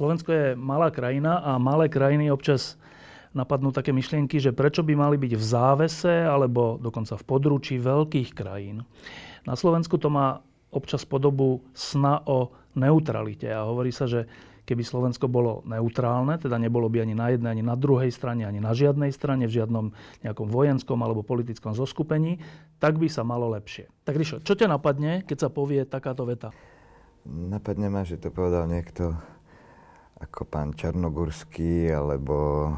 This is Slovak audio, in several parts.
Slovensko je malá krajina a malé krajiny občas napadnú také myšlienky, že prečo by mali byť v závese alebo dokonca v područí veľkých krajín. Na Slovensku to má občas podobu sna o neutralite a hovorí sa, že keby Slovensko bolo neutrálne, teda nebolo by ani na jednej, ani na druhej strane, ani na žiadnej strane, v žiadnom nejakom vojenskom alebo politickom zoskupení, tak by sa malo lepšie. Tak Ríšo, čo ťa napadne, keď sa povie takáto veta? Napadne ma, že to povedal niekto ako pán Čarnogurský alebo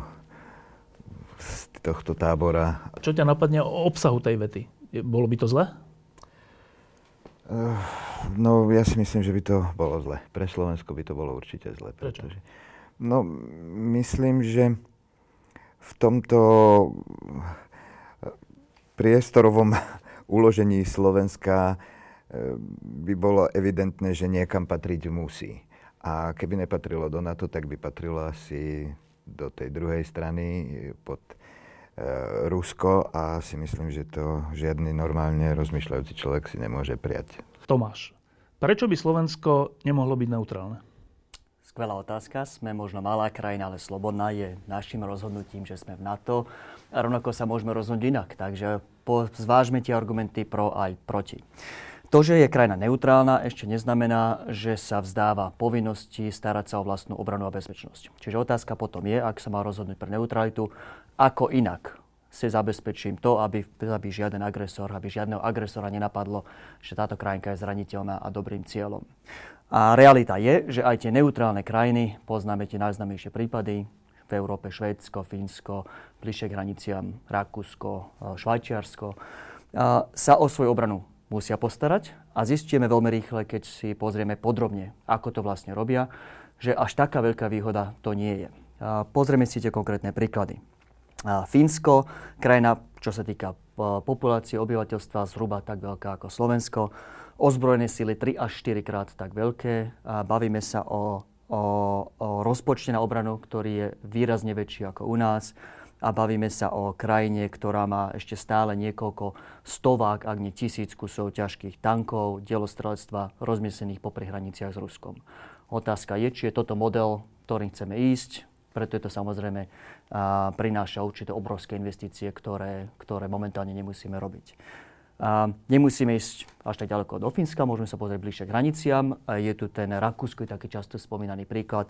z tohto tábora. Čo ťa napadne o obsahu tej vety? Bolo by to zle? Uh, no, ja si myslím, že by to bolo zle. Pre Slovensko by to bolo určite zle. Prečo? Pretože, no, myslím, že v tomto priestorovom uložení Slovenska eh, by bolo evidentné, že niekam patriť musí. A keby nepatrilo do NATO, tak by patrilo asi do tej druhej strany pod E, Rusko a si myslím, že to žiadny normálne rozmýšľajúci človek si nemôže prijať. Tomáš, prečo by Slovensko nemohlo byť neutrálne? Skvelá otázka. Sme možno malá krajina, ale slobodná je našim rozhodnutím, že sme v NATO. A rovnako sa môžeme rozhodnúť inak. Takže zvážme tie argumenty pro aj proti. To, že je krajina neutrálna, ešte neznamená, že sa vzdáva povinnosti starať sa o vlastnú obranu a bezpečnosť. Čiže otázka potom je, ak sa má rozhodnúť pre neutralitu, ako inak si zabezpečím to, aby, aby žiaden agresor, aby žiadneho agresora nenapadlo, že táto krajinka je zraniteľná a dobrým cieľom. A realita je, že aj tie neutrálne krajiny, poznáme tie najznamejšie prípady, v Európe Švédsko, Fínsko, bližšie k hraniciam Rakúsko, Švajčiarsko, sa o svoju obranu musia postarať a zistíme veľmi rýchle, keď si pozrieme podrobne, ako to vlastne robia, že až taká veľká výhoda to nie je. Pozrieme si tie konkrétne príklady. Fínsko, krajina, čo sa týka populácie obyvateľstva, zhruba tak veľká ako Slovensko, ozbrojené sily 3 až 4 krát tak veľké. Bavíme sa o, o, o rozpočte na obranu, ktorý je výrazne väčší ako u nás a bavíme sa o krajine, ktorá má ešte stále niekoľko stovák, ak nie tisíc kusov ťažkých tankov, dielostrelectva rozmiesených po hraniciach s Ruskom. Otázka je, či je toto model, ktorým chceme ísť, preto je to samozrejme a, prináša určité obrovské investície, ktoré, ktoré momentálne nemusíme robiť. A nemusíme ísť až tak ďaleko do Fínska, môžeme sa pozrieť bližšie k hraniciam. Je tu ten Rakúsko, taký často spomínaný príklad,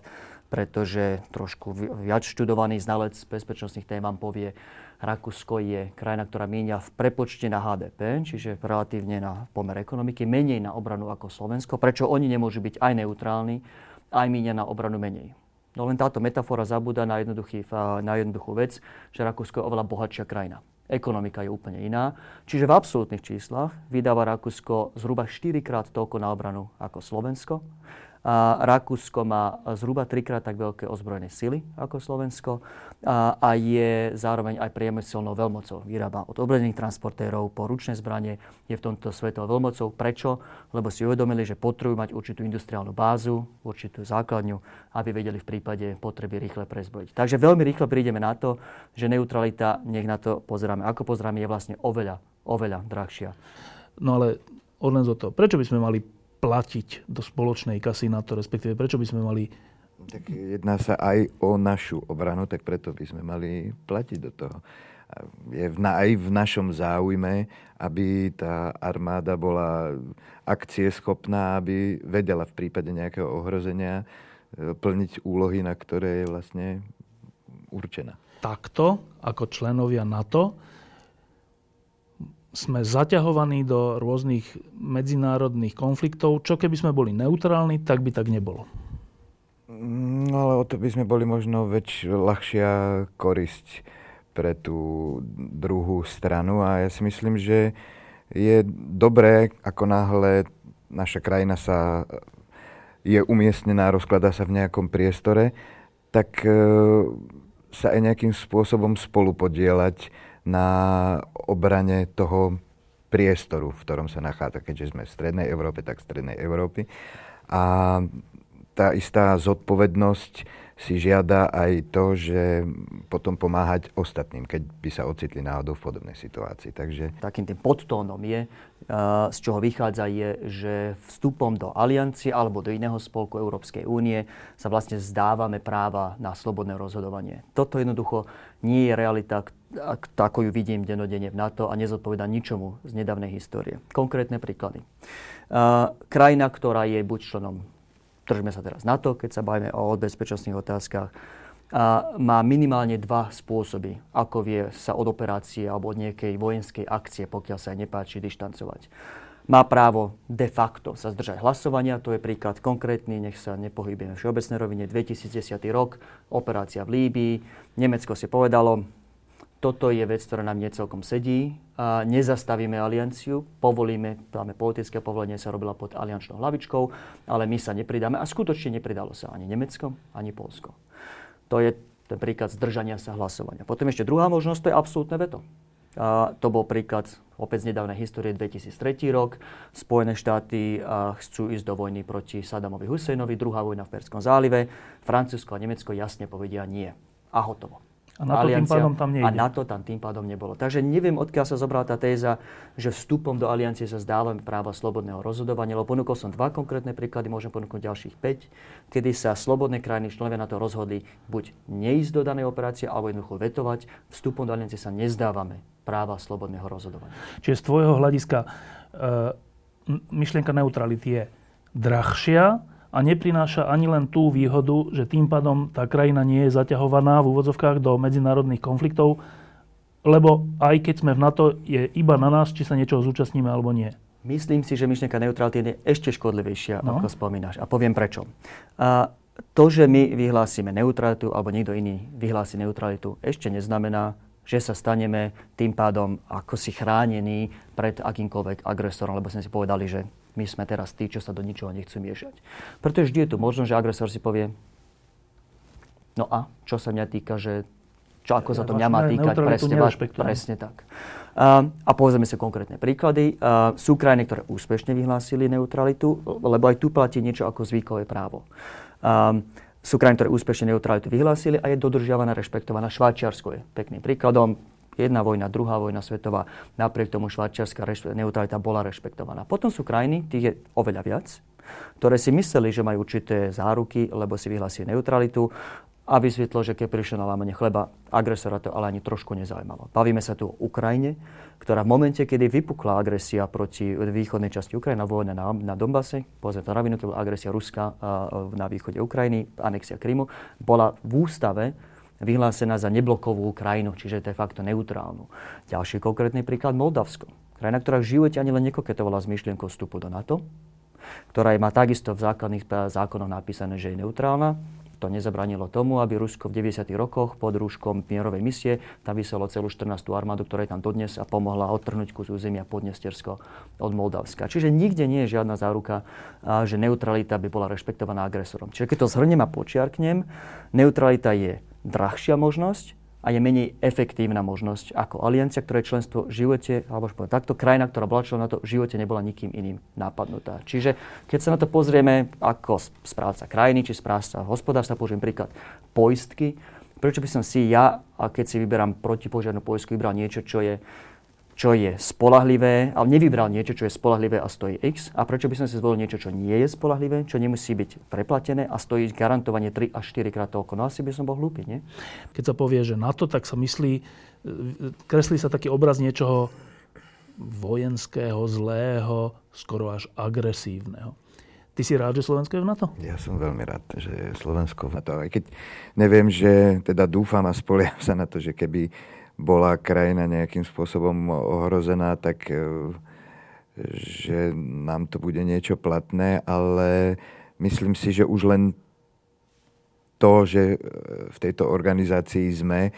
pretože trošku viac študovaný znalec bezpečnostných tém vám povie, Rakúsko je krajina, ktorá míňa v prepočte na HDP, čiže relatívne na pomer ekonomiky, menej na obranu ako Slovensko. Prečo oni nemôžu byť aj neutrálni, aj míňa na obranu menej? No len táto metafora zabúda na, na jednoduchú vec, že Rakúsko je oveľa bohatšia krajina ekonomika je úplne iná. Čiže v absolútnych číslach vydáva Rakúsko zhruba 4 krát toľko na obranu ako Slovensko. A Rakúsko má zhruba trikrát tak veľké ozbrojené sily ako Slovensko a, a je zároveň aj priemyselnou veľmocou. Vyrába od oblených transportérov po ručné zbranie, je v tomto svetovou veľmocou. Prečo? Lebo si uvedomili, že potrebujú mať určitú industriálnu bázu, určitú základňu, aby vedeli v prípade potreby rýchle prezbrojiť. Takže veľmi rýchle prídeme na to, že neutralita, nech na to pozeráme, ako pozeráme, je vlastne oveľa, oveľa drahšia. No ale odlen zo toho, prečo by sme mali platiť do spoločnej kasy na to, respektíve prečo by sme mali... Tak jedná sa aj o našu obranu, tak preto by sme mali platiť do toho. Je v, aj v našom záujme, aby tá armáda bola akcieschopná, aby vedela v prípade nejakého ohrozenia e, plniť úlohy, na ktoré je vlastne určená. Takto, ako členovia NATO, sme zaťahovaní do rôznych medzinárodných konfliktov. Čo keby sme boli neutrálni, tak by tak nebolo. No ale o to by sme boli možno väč, ľahšia korisť pre tú druhú stranu a ja si myslím, že je dobré, ako náhle naša krajina sa je umiestnená, rozkladá sa v nejakom priestore, tak e, sa aj nejakým spôsobom spolu podielať na obrane toho priestoru, v ktorom sa nachádza, keďže sme v Strednej Európe, tak v Strednej Európy. A tá istá zodpovednosť si žiada aj to, že potom pomáhať ostatným, keď by sa ocitli náhodou v podobnej situácii. Takže... Takým tým podtónom je, z čoho vychádza, je, že vstupom do aliancie alebo do iného spolku Európskej únie sa vlastne zdávame práva na slobodné rozhodovanie. Toto jednoducho nie je realita, ako ju vidím denodene v NATO a nezodpoveda ničomu z nedávnej histórie. Konkrétne príklady. Krajina, ktorá je buď členom držme sa teraz na to, keď sa bavíme o bezpečnostných otázkach, a má minimálne dva spôsoby, ako vie sa od operácie alebo od nejakej vojenskej akcie, pokiaľ sa nepáči, dištancovať. Má právo de facto sa zdržať hlasovania, to je príklad konkrétny, nech sa nepohybujeme v všeobecnej rovine, 2010 rok, operácia v Líbii, Nemecko si povedalo, toto je vec, ktorá nám necelkom sedí. A nezastavíme alianciu, povolíme, máme politické povolenie, sa robila pod aliančnou hlavičkou, ale my sa nepridáme. A skutočne nepridalo sa ani Nemecko, ani Polsko. To je ten príklad zdržania sa hlasovania. Potom ešte druhá možnosť, to je absolútne veto. A to bol príklad opäť z nedávnej histórie 2003 rok. Spojené štáty chcú ísť do vojny proti Sadamovi Husseinovi, druhá vojna v Perskom zálive. Francúzsko a Nemecko jasne povedia nie. A hotovo. A na to aliancia, tým pádom tam nejde. A na to tam tým pádom nebolo. Takže neviem, odkiaľ sa zobrala tá téza, že vstupom do aliancie sa zdávame práva slobodného rozhodovania, lebo ponúkol som dva konkrétne príklady, môžem ponúknuť ďalších 5, kedy sa slobodné krajiny členovia na to rozhodli buď neísť do danej operácie, alebo jednoducho vetovať. Vstupom do aliancie sa nezdávame práva slobodného rozhodovania. Čiže z tvojho hľadiska e, myšlienka neutrality je drahšia, a neprináša ani len tú výhodu, že tým pádom tá krajina nie je zaťahovaná v úvodzovkách do medzinárodných konfliktov, lebo aj keď sme v NATO, je iba na nás, či sa niečoho zúčastníme alebo nie. Myslím si, že myšlienka neutrality je ešte škodlivejšia, no. ako spomínaš. A poviem prečo. A to, že my vyhlásime neutralitu alebo niekto iný vyhlási neutralitu, ešte neznamená, že sa staneme tým pádom ako si chránení pred akýmkoľvek agresorom, lebo sme si povedali, že my sme teraz tí, čo sa do ničoho nechcú miešať. Pretože vždy je tu možnosť, že agresor si povie, no a čo sa mňa týka, že čo ako sa to mňa má týkať, presne, presne tak. Uh, a povedzme si konkrétne príklady. Uh, sú krajiny, ktoré úspešne vyhlásili neutralitu, lebo aj tu platí niečo ako zvykové právo. Uh, sú krajiny, ktoré úspešne neutralitu vyhlásili a je dodržiavaná, rešpektovaná. Švajčiarsko je pekným príkladom jedna vojna, druhá vojna svetová, napriek tomu švajčiarska neutralita bola rešpektovaná. Potom sú krajiny, tých je oveľa viac, ktoré si mysleli, že majú určité záruky, lebo si vyhlasili neutralitu a vysvetlo, že keď prišiel na lámanie chleba, agresora to ale ani trošku nezaujímalo. Bavíme sa tu o Ukrajine, ktorá v momente, kedy vypukla agresia proti východnej časti Ukrajiny, vojna na, na Donbase, to ravinu, to bola agresia Ruska na východe Ukrajiny, anexia Krymu, bola v ústave vyhlásená za neblokovú krajinu, čiže de facto neutrálnu. Ďalší konkrétny príklad Moldavsko. Krajina, ktorá v živote ani len nekoketovala s myšlienkou vstupu do NATO, ktorá má takisto v základných zákonoch napísané, že je neutrálna. To nezabranilo tomu, aby Rusko v 90. rokoch pod rúškom mierovej misie tam vyselo celú 14. armádu, ktorá je tam dodnes a pomohla odtrhnúť kus územia Podnestersko od Moldavska. Čiže nikde nie je žiadna záruka, že neutralita by bola rešpektovaná agresorom. Čiže keď to zhrnem a počiarknem, neutralita je drahšia možnosť a je menej efektívna možnosť ako aliancia, ktoré členstvo v živote, alebo povedať, takto krajina, ktorá bola členom na to, v živote nebola nikým iným napadnutá. Čiže keď sa na to pozrieme ako správca krajiny či správca hospodárstva, použijem príklad poistky, prečo by som si ja, a keď si vyberám protipožiarnú poistku, vybral niečo, čo je čo je spolahlivé, ale nevybral niečo, čo je spolahlivé a stojí X. A prečo by som si zvolil niečo, čo nie je spolahlivé, čo nemusí byť preplatené a stojí garantovanie 3 až 4 krát toľko. No asi by som bol hlúpy, nie? Keď sa povie, že na to, tak sa myslí, kreslí sa taký obraz niečoho vojenského, zlého, skoro až agresívneho. Ty si rád, že Slovensko je v NATO? Ja som veľmi rád, že je Slovensko v NATO. Aj keď neviem, že teda dúfam a spoliam sa na to, že keby bola krajina nejakým spôsobom ohrozená, tak e, že nám to bude niečo platné, ale myslím si, že už len to, že e, v tejto organizácii sme,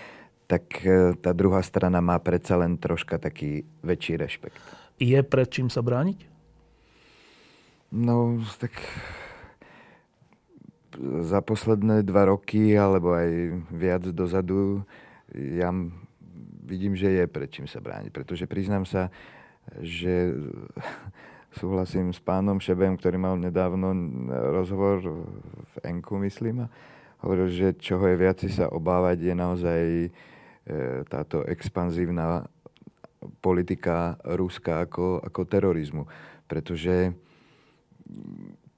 tak e, tá druhá strana má predsa len troška taký väčší rešpekt. Je pred čím sa brániť? No, tak za posledné dva roky, alebo aj viac dozadu, ja vidím, že je pred čím sa brániť. Pretože priznám sa, že súhlasím s pánom Šebem, ktorý mal nedávno rozhovor v Enku, myslím. hovoril, že čoho je viac sa obávať, je naozaj e, táto expanzívna politika Ruska ako, ako terorizmu. Pretože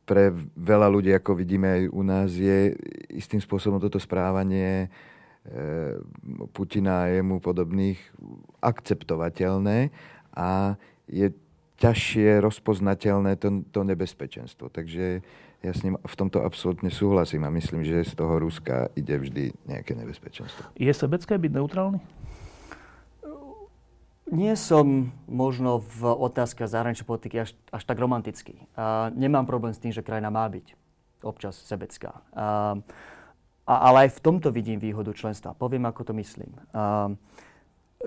pre veľa ľudí, ako vidíme aj u nás, je istým spôsobom toto správanie Putina a jemu podobných akceptovateľné a je ťažšie rozpoznateľné to, to nebezpečenstvo. Takže ja s ním v tomto absolútne súhlasím a myslím, že z toho Ruska ide vždy nejaké nebezpečenstvo. Je sebecké byť neutrálny? Nie som možno v otázke zahraničnej politiky až, až tak romantický. A nemám problém s tým, že krajina má byť občas sebecká. A, a, ale aj v tomto vidím výhodu členstva. Poviem, ako to myslím. A,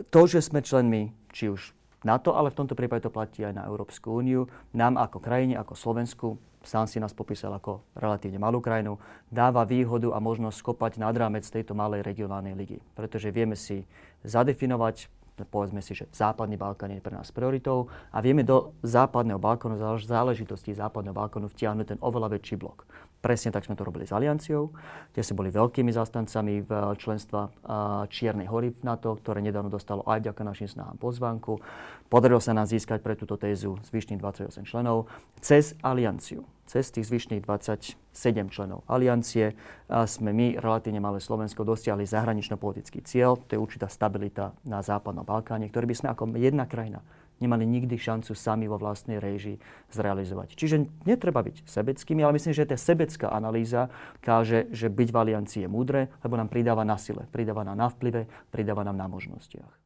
to, že sme členmi, či už NATO, ale v tomto prípade to platí aj na Európsku úniu, nám ako krajine, ako Slovensku, sám si nás popísal ako relatívne malú krajinu, dáva výhodu a možnosť skopať nad rámec tejto malej regionálnej ligy. Pretože vieme si zadefinovať povedzme si, že Západný Balkán je pre nás prioritou a vieme do Západného Balkánu, záležitosti Západného Balkánu vtiahnuť ten oveľa väčší blok. Presne tak sme to robili s Alianciou, kde sme boli veľkými zastancami v členstva Čiernej hory v NATO, ktoré nedávno dostalo aj vďaka našim snahám pozvánku. Podarilo sa nám získať pre túto tézu zvyšných 28 členov cez Alianciu cez tých zvyšných 27 členov aliancie sme my, relatívne malé Slovensko, dosiahli zahranično-politický cieľ, to je určitá stabilita na Západnom Balkáne, ktorý by sme ako jedna krajina nemali nikdy šancu sami vo vlastnej réžii zrealizovať. Čiže netreba byť sebeckými, ale myslím, že tá sebecká analýza káže, že byť v aliancii je múdre, lebo nám pridáva na sile, pridáva nám na vplyve, pridáva nám na možnostiach.